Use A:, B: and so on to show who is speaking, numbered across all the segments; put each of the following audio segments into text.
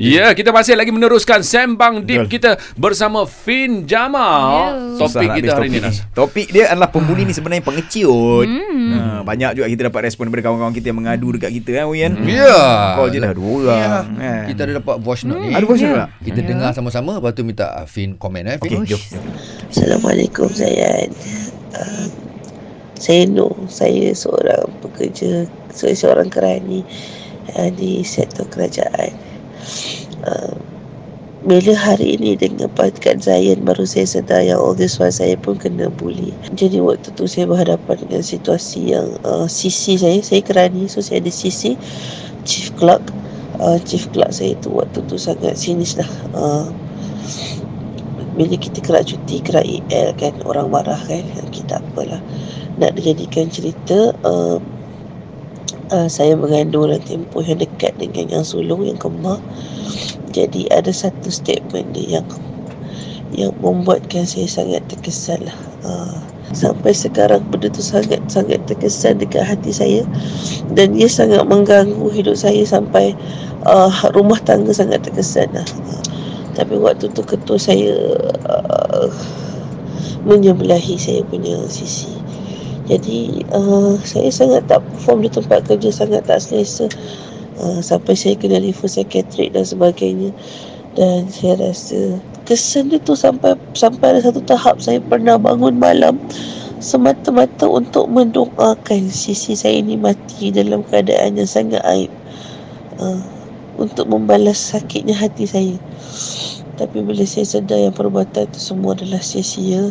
A: Ya, kita masih lagi meneruskan sembang deep kita bersama Fin Jamal.
B: Ya.
A: Topik
C: Susah
A: kita hari ini
C: topik
A: Nas.
C: Topik dia adalah pembuli ni sebenarnya pengecut. Hmm. Ha, banyak juga kita dapat respon daripada kawan-kawan kita yang mengadu dekat kita kan Uyan.
D: Ya.
C: Call je dah dua orang.
D: Ya.
C: Kan?
D: Kita ada dapat voice note ni.
C: Ada voice note tak?
D: Kita dengar sama-sama lepas tu minta ah, Fin komen eh. Fin.
C: Okey, jom.
E: Assalamualaikum Zayan uh, Saya Nur Saya seorang pekerja Saya seorang kerani uh, Di sektor kerajaan uh, Bila hari ini dengan Pakat Zayan Baru saya sedar yang all this while Saya pun kena bully. Jadi waktu tu saya berhadapan dengan situasi yang uh, CC saya Saya kerani. So saya ada CC Chief Clerk uh, Chief Clerk saya tu Waktu tu sangat sinis lah. Uh, bila kita kerak cuti kerak EL kan orang marah kan kita apalah nak dijadikan cerita uh, uh, saya mengandung dalam tempoh yang dekat dengan yang sulung yang kembar jadi ada satu statement dia yang yang membuatkan saya sangat terkesan lah. Uh, sampai sekarang benda tu sangat sangat terkesan dekat hati saya. Dan ia sangat mengganggu hidup saya sampai uh, rumah tangga sangat terkesan lah. Uh, tapi waktu tu ketua saya uh, menyebelahi saya punya sisi. Jadi uh, saya sangat tak perform di tempat kerja, sangat tak selesa. Uh, sampai saya kena refer psikiatrik dan sebagainya. Dan saya rasa kesan dia tu sampai sampai ada satu tahap saya pernah bangun malam semata-mata untuk mendoakan sisi saya ini mati dalam keadaan yang sangat aib. Uh, untuk membalas sakitnya hati saya. Tapi bila saya sedar yang perbuatan itu semua adalah sia-sia,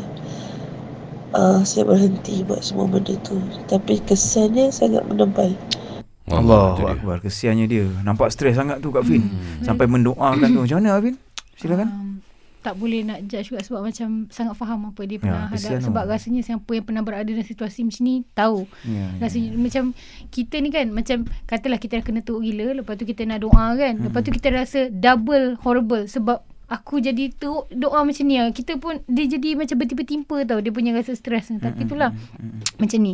E: uh, saya berhenti buat semua benda tu. Tapi kesannya sangat menebal.
C: Allah
A: dia.
C: Akbar. Kesiannya dia. Nampak stres sangat tu Kak Fin. Sampai mendoakan tu. Macam mana Fin? Silakan.
B: Um, tak boleh nak judge juga sebab macam sangat faham apa dia pernah
C: Ya,
B: hadap. Sebab
C: tu.
B: rasanya siapa yang pernah berada dalam situasi macam ni tahu.
C: Ya, ya,
B: rasanya macam kita ni kan macam katalah kita dah kena teruk gila lepas tu kita nak doa kan. Lepas tu kita rasa double horrible sebab aku jadi teruk doa macam ni lah. kita pun dia jadi macam bertimpa-timpa tau. Dia punya rasa stres ni. tapi itulah. macam ni.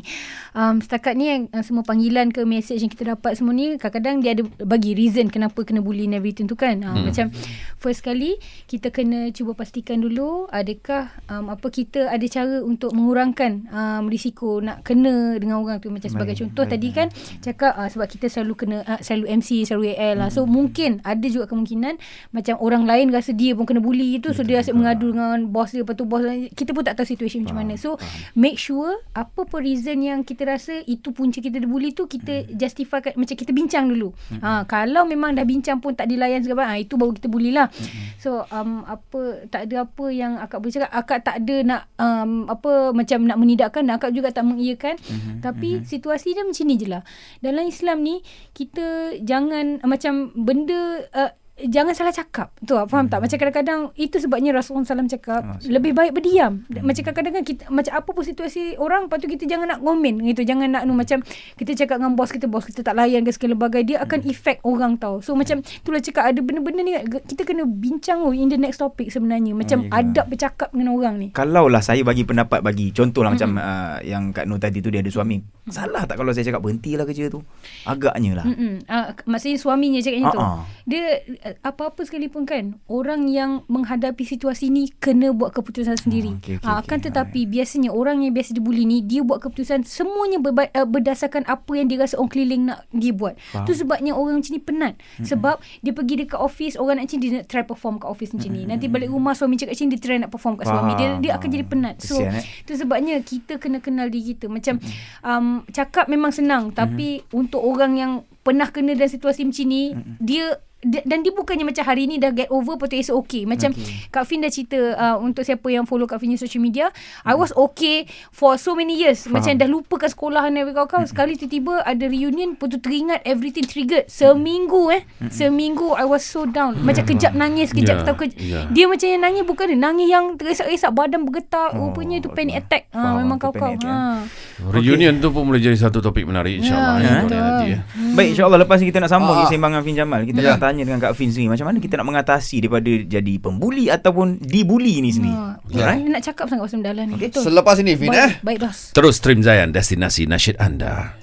B: Um, setakat ni yang uh, semua panggilan ke message yang kita dapat semua ni kadang-kadang dia ada bagi reason kenapa kena bully and everything tu kan. Uh, macam first kali kita kena cuba pastikan dulu adakah um, apa kita ada cara untuk mengurangkan um, risiko nak kena dengan orang tu. Macam sebagai
C: Baik,
B: contoh
C: baik.
B: tadi kan cakap uh, sebab kita selalu kena uh, selalu MC selalu AL lah. So mungkin ada juga kemungkinan macam orang lain rasa dia pun kena bully tu so dia asyik mengadu dengan bos dia. Lepas tu bos kita pun tak tahu situasi macam mana. So make sure apa pun reason yang kita rasa itu punca kita dibully tu kita justify kat- macam kita bincang dulu. Ha, kalau memang dah bincang pun tak dilayan segala ha, itu baru kita bully lah. So um, apa tak ada apa yang akak boleh cakap. Akak tak ada nak um, apa macam nak menidakkan dan akak juga tak mengiyakan. Tapi situasi dia macam ni je lah. Dalam Islam ni kita jangan uh, macam benda uh, Jangan salah cakap. Tu tak faham tak? Macam kadang-kadang Itu sebabnya Rasulullah SAW cakap
C: Ah,
B: Lebih baik berdiam. Macam kadang-kadang kan kita, Macam apa pun situasi orang Lepas tu kita jangan nak komen gitu. Jangan nak nu Macam kita cakap dengan bos kita Bos kita tak layan ke segala bagai Dia akan efek orang tau. So macam Itulah cakap Ada benda-benda ni Kita kena bincang oh, In the next topic sebenarnya. Macam
C: Oh,
B: adab bercakap dengan orang ni.
C: Kalau lah saya bagi pendapat bagi Contohlah macam uh, Yang Kak Nur tadi tu Dia ada suami. Salah tak kalau saya cakap Berhentilah kerja tu. Agaknya lah.
B: Mm-mm. Uh, maksudnya suaminya cakapnya tu.
C: Ah, ah.
B: Dia apa-apa sekalipun kan orang yang menghadapi situasi ni kena buat keputusan sendiri.
C: okey,
B: Ah,
C: okey.
B: akan tetapi biasanya orang yang biasa dibuli ni dia buat keputusan semuanya berba- uh, berdasarkan apa yang dia rasa orang keliling nak dia buat.
C: Faham.
B: Tu sebabnya orang macam ni penat. Mm-hmm. Sebab dia pergi dekat office orang nak macam dia nak try perform kat office macam ni. Nanti balik rumah suami cakap macam dia try nak perform kat suami. Dia dia akan
C: Faham.
B: jadi penat. So
C: Kesian, eh.
B: tu sebabnya kita kena kenal diri kita. Macam um, cakap memang senang tapi untuk orang yang pernah kena dalam situasi macam ni dia dia- dan dia bukannya macam hari ni dah get over tu esok okay. Macam
C: Okay.
B: Kak Fin dah cerita uh, untuk siapa yang follow Kak Fin social media, I was okay for so many years.
C: Faham.
B: Macam dah lupakan sekolah dan kau-kau. Sekali tiba-tiba ada reunion, tu teringat everything triggered. Seminggu eh. Seminggu I was so down. Macam kejap nangis, kejap
A: Ya,
B: tahu ke,
A: ya.
B: dia macam yang nangis bukan dia. Nangis yang teresak-resak badan bergetar.
C: Oh,
B: Rupanya itu panic attack. Ha, memang kau-kau. Ha.
A: Reunion tu pun boleh jadi satu topik menarik insyaAllah.
B: Ya,
A: Ya, nanti ya.
C: Baik insyaAllah Lepas ni kita nak sambung
D: Ah.
C: Sembang dengan Fin Jamal Kita
D: Ya.
C: nak tanya dengan Kak Fin sendiri Macam mana kita nak mengatasi Daripada jadi pembuli Ataupun dibuli ni sendiri
B: Ha.
C: Alright?
B: Nak cakap sangat pasal dalam ni. Betul.
D: Selepas ini Fin eh.
B: Baik, baik bos.
A: Terus stream Zayan Destinasi Nasyid anda